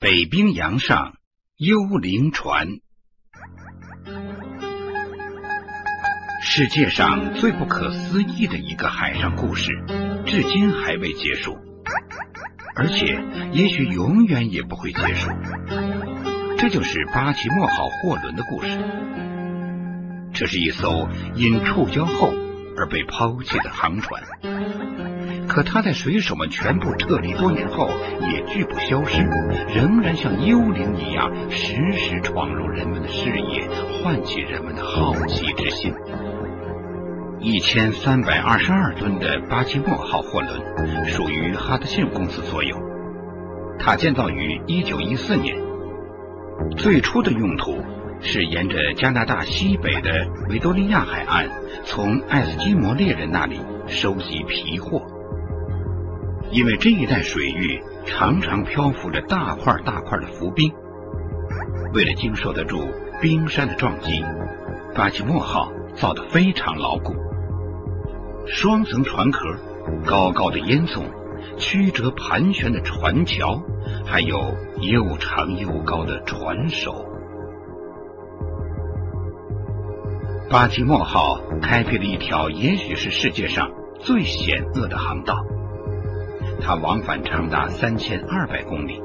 北冰洋上幽灵船，世界上最不可思议的一个海上故事，至今还未结束，而且也许永远也不会结束。这就是巴奇莫号货轮的故事。这是一艘因触礁后而被抛弃的航船。可他在水手们全部撤离多年后，也拒不消失，仍然像幽灵一样，时时闯入人们的视野，唤起人们的好奇之心。一千三百二十二吨的巴基莫号货轮属于哈德逊公司所有，它建造于一九一四年，最初的用途是沿着加拿大西北的维多利亚海岸，从爱斯基摩猎人那里收集皮货。因为这一带水域常常漂浮着大块大块的浮冰，为了经受得住冰山的撞击，巴奇莫号造得非常牢固。双层船壳、高高的烟囱、曲折盘旋的船桥，还有又长又高的船首。巴奇莫号开辟了一条也许是世界上最险恶的航道。它往返长达三千二百公里。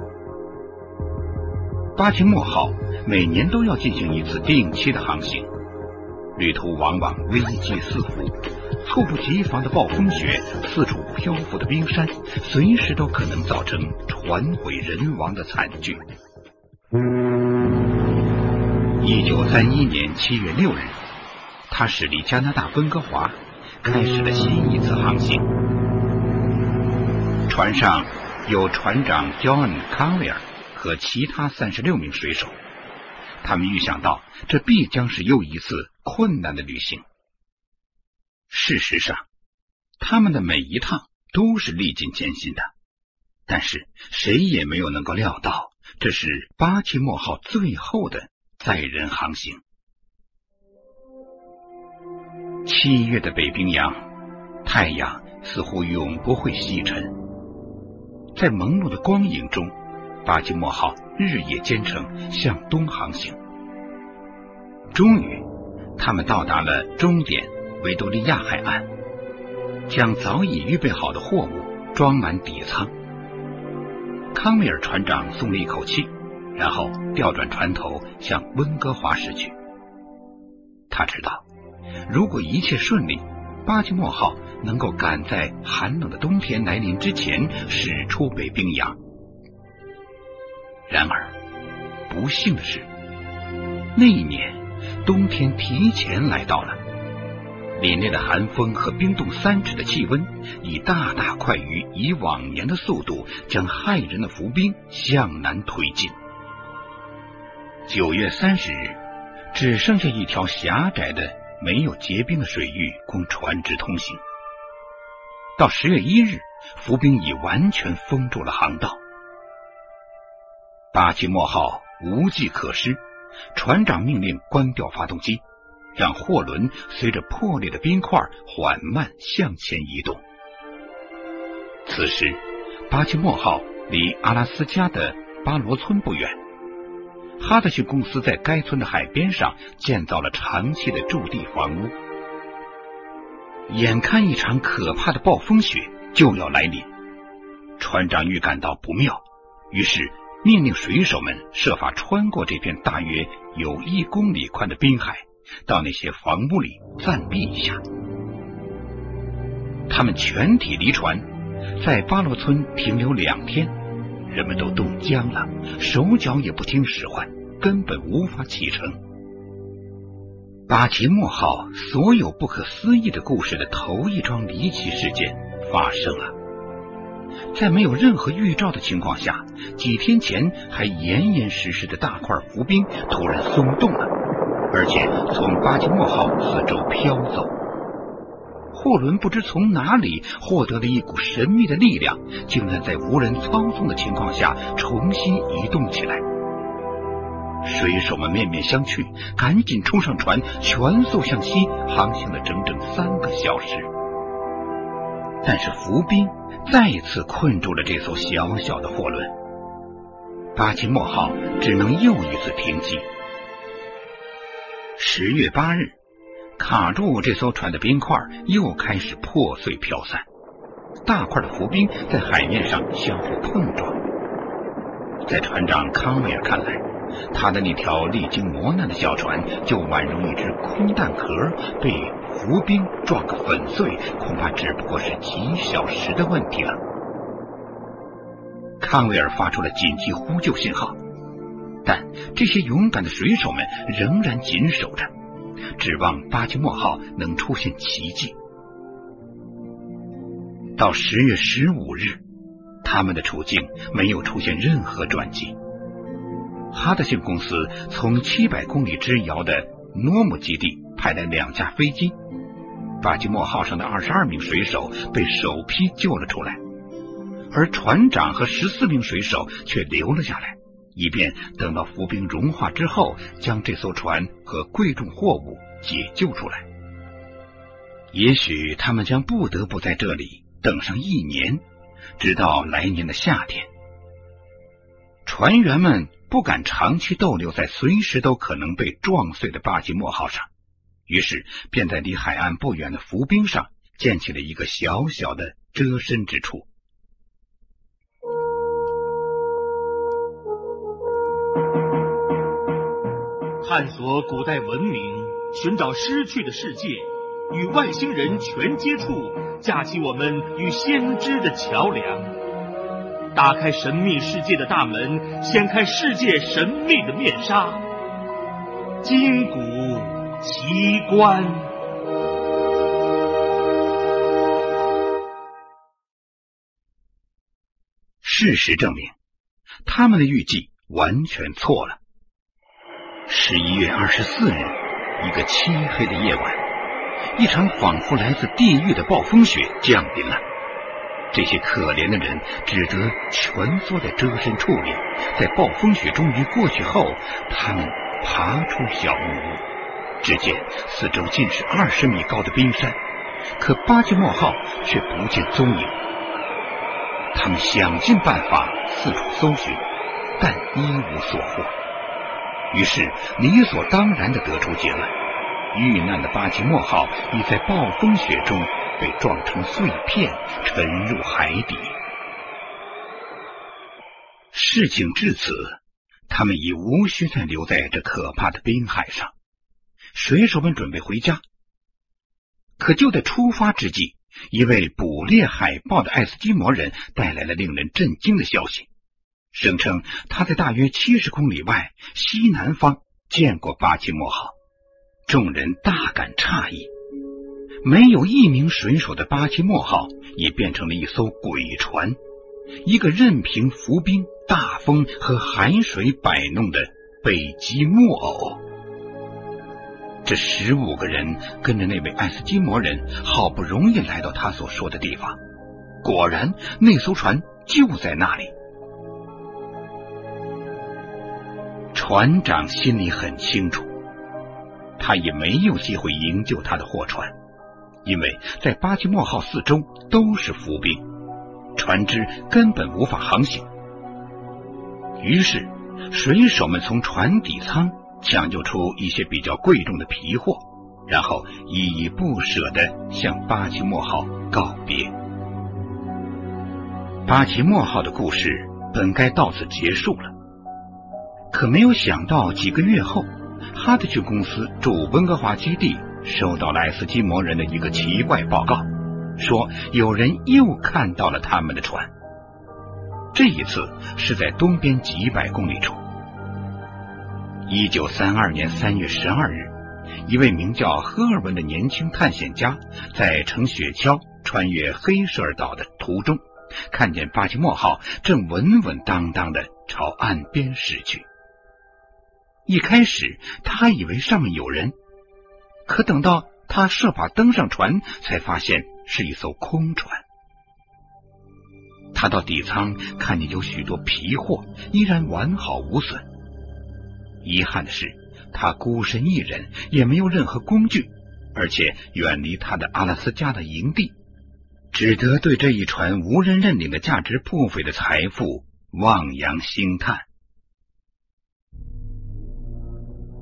巴奇莫号每年都要进行一次定期的航行，旅途往往危机四伏，猝不及防的暴风雪，四处漂浮的冰山，随时都可能造成船毁人亡的惨剧。一九三一年七月六日，它驶离加拿大温哥华，开始了新一次航行。船上有船长 John Conway 和其他三十六名水手，他们预想到这必将是又一次困难的旅行。事实上，他们的每一趟都是历尽艰辛的，但是谁也没有能够料到，这是巴奇莫号最后的载人航行。七月的北冰洋，太阳似乎永不会西沉。在朦胧的光影中，巴基莫号日夜兼程向东航行。终于，他们到达了终点维多利亚海岸，将早已预备好的货物装满底舱。康米尔船长松了一口气，然后调转船头向温哥华驶去。他知道，如果一切顺利，巴基莫号。能够赶在寒冷的冬天来临之前驶出北冰洋。然而，不幸的是，那一年冬天提前来到了，凛冽的寒风和冰冻三尺的气温，以大大快于以往年的速度，将骇人的浮冰向南推进。九月三十日，只剩下一条狭窄的、没有结冰的水域供船只通行。到十月一日，浮冰已完全封住了航道。巴奇莫号无计可施，船长命令关掉发动机，让货轮随着破裂的冰块缓慢向前移动。此时，巴奇莫号离阿拉斯加的巴罗村不远，哈德逊公司在该村的海边上建造了长期的驻地房屋。眼看一场可怕的暴风雪就要来临，船长预感到不妙，于是命令水手们设法穿过这片大约有一公里宽的冰海，到那些房屋里暂避一下。他们全体离船，在巴罗村停留两天，人们都冻僵了，手脚也不听使唤，根本无法启程。巴奇莫号所有不可思议的故事的头一桩离奇事件发生了，在没有任何预兆的情况下，几天前还严严实实的大块浮冰突然松动了，而且从巴奇莫号四周飘走。货轮不知从哪里获得了一股神秘的力量，竟然在无人操纵的情况下重新移动起来。水手们面面相觑，赶紧冲上船，全速向西航行了整整三个小时。但是浮冰再次困住了这艘小小的货轮。巴奇莫号只能又一次停机。十月八日，卡住这艘船的冰块又开始破碎飘散，大块的浮冰在海面上相互碰撞。在船长康威尔看来，他的那条历经磨难的小船就宛如一只空弹壳，被浮冰撞个粉碎，恐怕只不过是几小时的问题了。康威尔发出了紧急呼救信号。但这些勇敢的水手们仍然紧守着，指望巴基莫号能出现奇迹。到十月十五日，他们的处境没有出现任何转机。哈德逊公司从七百公里之遥的诺姆基地派来两架飞机，巴基莫号上的二十二名水手被首批救了出来，而船长和十四名水手却留了下来。以便等到浮冰融化之后，将这艘船和贵重货物解救出来。也许他们将不得不在这里等上一年，直到来年的夏天。船员们不敢长期逗留在随时都可能被撞碎的巴基莫号上，于是便在离海岸不远的浮冰上建起了一个小小的遮身之处。探索古代文明，寻找失去的世界，与外星人全接触，架起我们与先知的桥梁，打开神秘世界的大门，掀开世界神秘的面纱，金谷奇观。事实证明，他们的预计完全错了。十一月二十四日，一个漆黑的夜晚，一场仿佛来自地狱的暴风雪降临了。这些可怜的人只得蜷缩在遮身处里。在暴风雪终于过去后，他们爬出小木屋，只见四周尽是二十米高的冰山，可巴基莫号却不见踪影。他们想尽办法四处搜寻，但一无所获。于是理所当然的得出结论：遇难的巴基莫号已在暴风雪中被撞成碎片，沉入海底。事情至此，他们已无需再留在这可怕的冰海上。水手们准备回家，可就在出发之际，一位捕猎海豹的爱斯基摩人带来了令人震惊的消息。声称他在大约七十公里外西南方见过巴基莫号，众人大感诧异。没有一名水手的巴奇莫号也变成了一艘鬼船，一个任凭浮冰、大风和海水摆弄的北极木偶。这十五个人跟着那位爱斯基摩人，好不容易来到他所说的地方，果然那艘船就在那里。船长心里很清楚，他也没有机会营救他的货船，因为在巴基莫号四周都是浮冰，船只根本无法航行。于是，水手们从船底舱抢救出一些比较贵重的皮货，然后依依不舍的向巴基莫号告别。巴基莫号的故事本该到此结束了。可没有想到，几个月后，哈德逊公司驻温哥华基地收到了爱斯基摩人的一个奇怪报告，说有人又看到了他们的船。这一次是在东边几百公里处。一九三二年三月十二日，一位名叫赫尔文的年轻探险家在乘雪橇穿越黑舍尔岛的途中，看见巴基莫号正稳稳当当的朝岸边驶去。一开始，他还以为上面有人，可等到他设法登上船，才发现是一艘空船。他到底舱看见有许多皮货依然完好无损。遗憾的是，他孤身一人，也没有任何工具，而且远离他的阿拉斯加的营地，只得对这一船无人认领的价值不菲的财富望洋兴叹。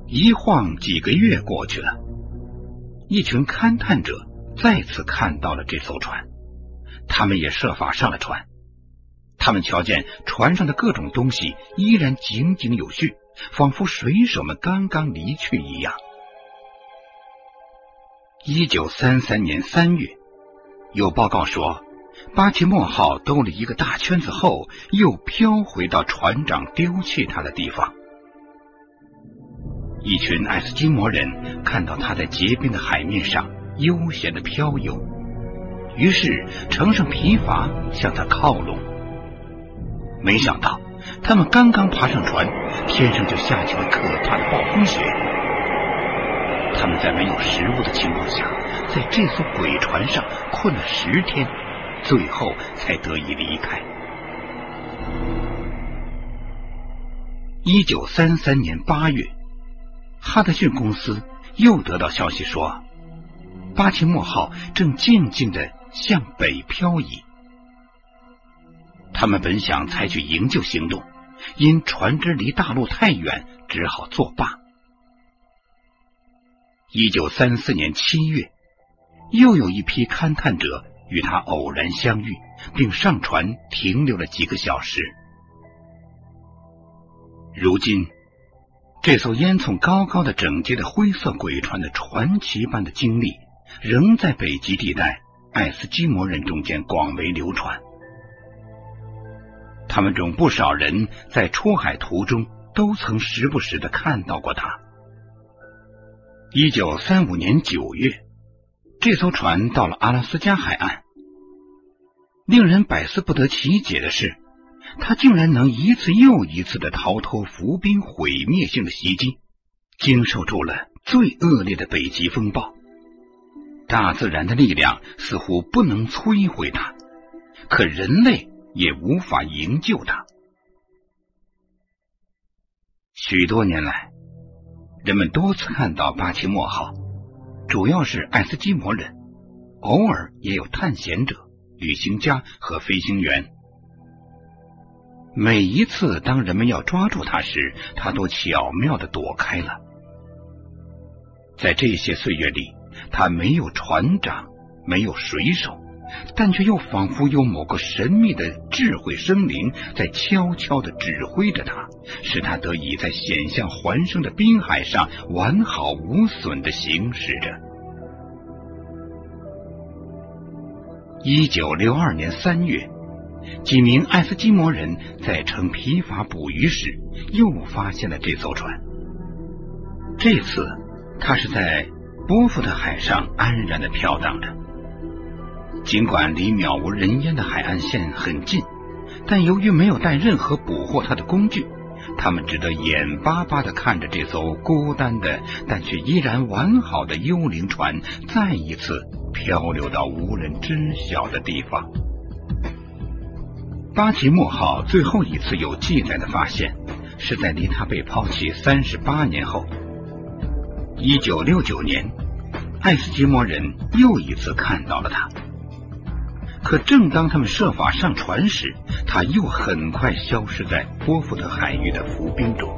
一晃几个月过去了，一群勘探者再次看到了这艘船，他们也设法上了船。他们瞧见船上的各种东西依然井井有序，仿佛水手们刚刚离去一样。一九三三年三月，有报告说，巴奇莫号兜了一个大圈子后，又飘回到船长丢弃它的地方。一群爱斯基摩人看到他在结冰的海面上悠闲的飘游，于是乘上皮筏向他靠拢。没想到，他们刚刚爬上船，天上就下起了可怕的暴风雪。他们在没有食物的情况下，在这艘鬼船上困了十天，最后才得以离开。一九三三年八月，哈德逊公司又得到消息说，巴奇莫号正静静的向北漂移。他们本想采取营救行动，因船只离大陆太远，只好作罢。一九三四年七月，又有一批勘探者与他偶然相遇，并上船停留了几个小时。如今，这艘烟囱高高的、整洁的灰色鬼船的传奇般的经历，仍在北极地带爱斯基摩人中间广为流传。他们中不少人在出海途中都曾时不时的看到过它。一九三五年九月，这艘船到了阿拉斯加海岸。令人百思不得其解的是，它竟然能一次又一次的逃脱浮冰毁灭性的袭击，经受住了最恶劣的北极风暴。大自然的力量似乎不能摧毁它，可人类也无法营救它。许多年来。人们多次看到巴奇莫号，主要是爱斯基摩人，偶尔也有探险者、旅行家和飞行员。每一次当人们要抓住它时，它都巧妙的躲开了。在这些岁月里，它没有船长，没有水手。但却又仿佛有某个神秘的智慧生灵在悄悄的指挥着他，使他得以在险象环生的滨海上完好无损的行驶着。一九六二年三月，几名爱斯基摩人在乘皮筏捕鱼时，又发现了这艘船。这次，它是在波福特海上安然的飘荡着。尽管离渺无人烟的海岸线很近，但由于没有带任何捕获它的工具，他们只得眼巴巴的看着这艘孤单的但却依然完好的幽灵船再一次漂流到无人知晓的地方。巴奇莫号最后一次有记载的发现，是在离它被抛弃三十八年后，一九六九年，爱斯基摩人又一次看到了它。可正当他们设法上船时，他又很快消失在波福特海域的浮冰中。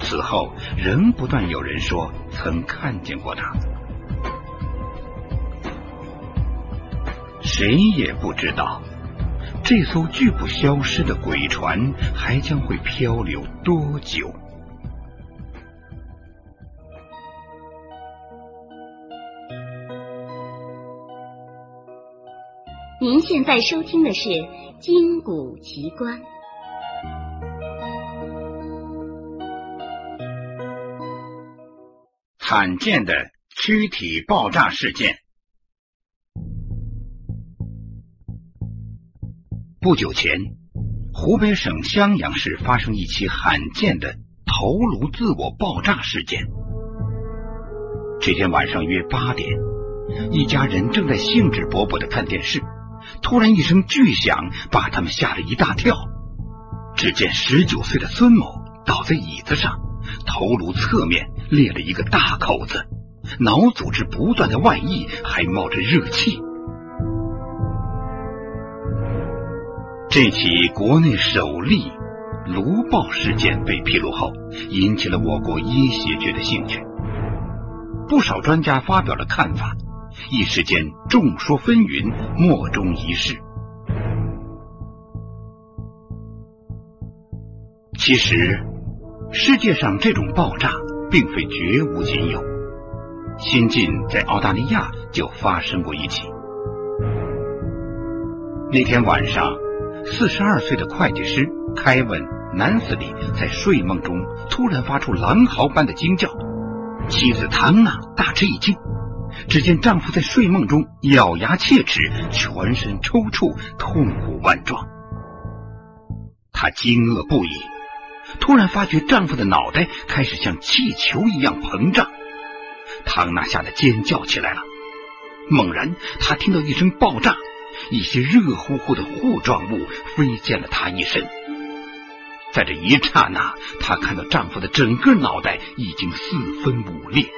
此后，仍不断有人说曾看见过他。谁也不知道，这艘拒不消失的鬼船还将会漂流多久。您现在收听的是《金谷奇观》。罕见的躯体爆炸事件。不久前，湖北省襄阳市发生一起罕见的头颅自我爆炸事件。这天晚上约八点，一家人正在兴致勃勃的看电视。突然一声巨响，把他们吓了一大跳。只见十九岁的孙某倒在椅子上，头颅侧面裂了一个大口子，脑组织不断的外溢，还冒着热气。这起国内首例卢豹事件被披露后，引起了我国医学界的兴趣，不少专家发表了看法，一时间众说纷纭，莫衷一是。其实，世界上这种爆炸并非绝无仅有，新近在澳大利亚就发生过一起。那天晚上，四十二岁的会计师凯文·南斯里在睡梦中突然发出狼嚎般的惊叫，妻子唐娜大吃一惊，只见丈夫在睡梦中咬牙切齿，全身抽搐，痛苦万状。她惊愕不已，突然发觉丈夫的脑袋开始像气球一样膨胀，唐娜吓得尖叫起来了。猛然，她听到一声爆炸。一些热乎乎的糊状物飞溅了她一身，在这一刹那，她看到丈夫的整个脑袋已经四分五裂，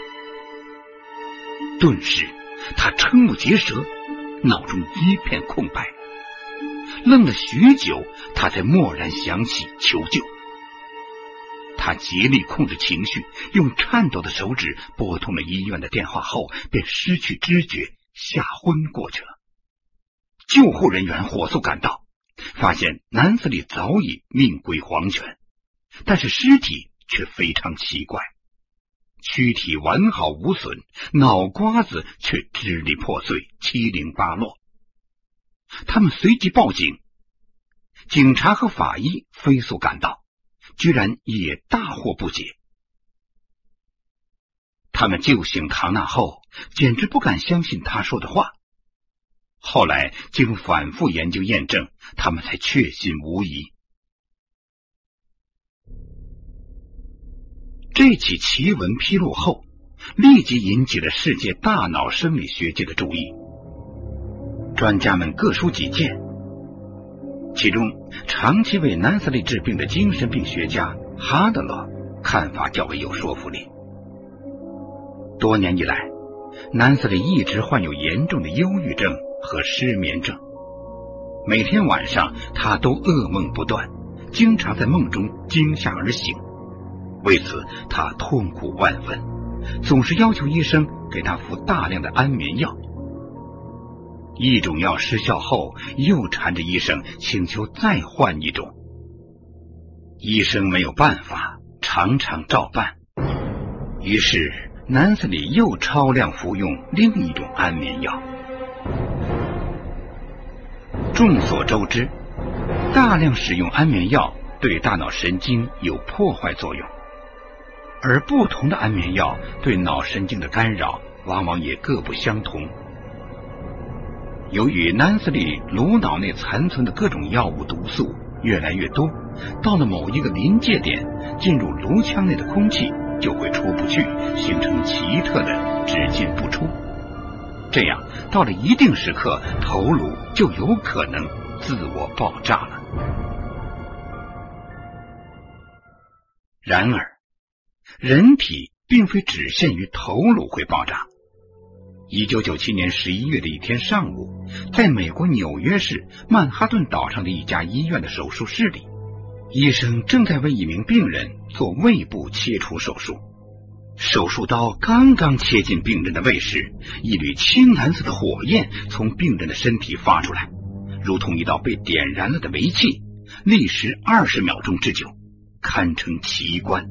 顿时她瞠目结舌，脑中一片空白，愣了许久，她才蓦然想起求救。她竭力控制情绪，用颤抖的手指拨通了医院的电话后，便失去知觉，吓昏过去了。救护人员火速赶到，发现男子里早已命归黄泉，但是尸体却非常奇怪，躯体完好无损，脑瓜子却支离破碎、七零八落。他们随即报警，警察和法医飞速赶到，居然也大惑不解。他们救醒唐娜后，简直不敢相信他说的话。后来经反复研究验证，他们才确信无疑。这起奇闻披露后，立即引起了世界大脑生理学界的注意。专家们各抒己见，其中长期为南斯利治病的精神病学家哈德勒看法较为有说服力。多年以来，南斯利一直患有严重的忧郁症。和失眠症，每天晚上他都噩梦不断，经常在梦中惊吓而醒。为此，他痛苦万分，总是要求医生给他服大量的安眠药。一种药失效后，又缠着医生请求再换一种。医生没有办法，常常照办。于是，南斯里又超量服用另一种安眠药。众所周知，大量使用安眠药对大脑神经有破坏作用，而不同的安眠药对脑神经的干扰往往也各不相同。由于南斯里颅脑内残存的各种药物毒素越来越多，到了某一个临界点，进入颅腔内的空气就会出不去，形成奇特的只进不出。这样，到了一定时刻，头颅就有可能自我爆炸了。然而，人体并非只限于头颅会爆炸。一九九七年十一月的一天上午，在美国纽约市曼哈顿岛上的一家医院的手术室里，医生正在为一名病人做胃部切除手术。手术刀刚刚切进病人的胃时，一缕青蓝色的火焰从病人的身体发出来，如同一道被点燃了的煤气，历时二十秒钟之久，堪称奇观。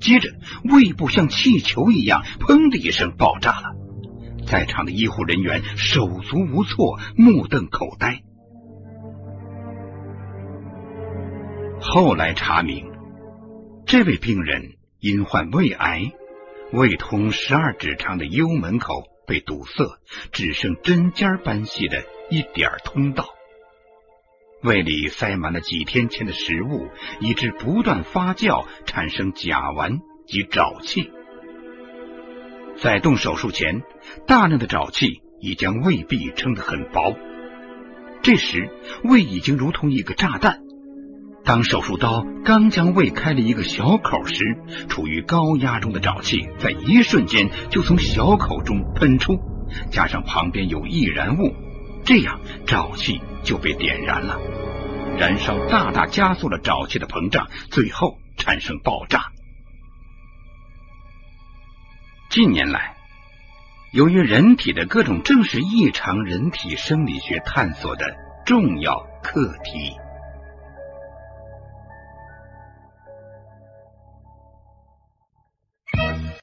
接着，胃部像气球一样，砰的一声爆炸了，在场的医护人员手足无措，目瞪口呆。后来查明，这位病人。因患胃癌，胃通十二指肠的幽门口被堵塞，只剩针尖般细的一点通道。胃里塞满了几天前的食物，以致不断发酵，产生甲烷及沼气。在动手术前，大量的沼气已将胃壁撑得很薄，这时胃已经如同一个炸弹。当手术刀刚将胃开了一个小口时，处于高压中的沼气在一瞬间就从小口中喷出，加上旁边有易燃物，这样沼气就被点燃了。燃烧大大加速了沼气的膨胀，最后产生爆炸。近年来，由于人体的各种正是异常人体生理学探索的重要课题。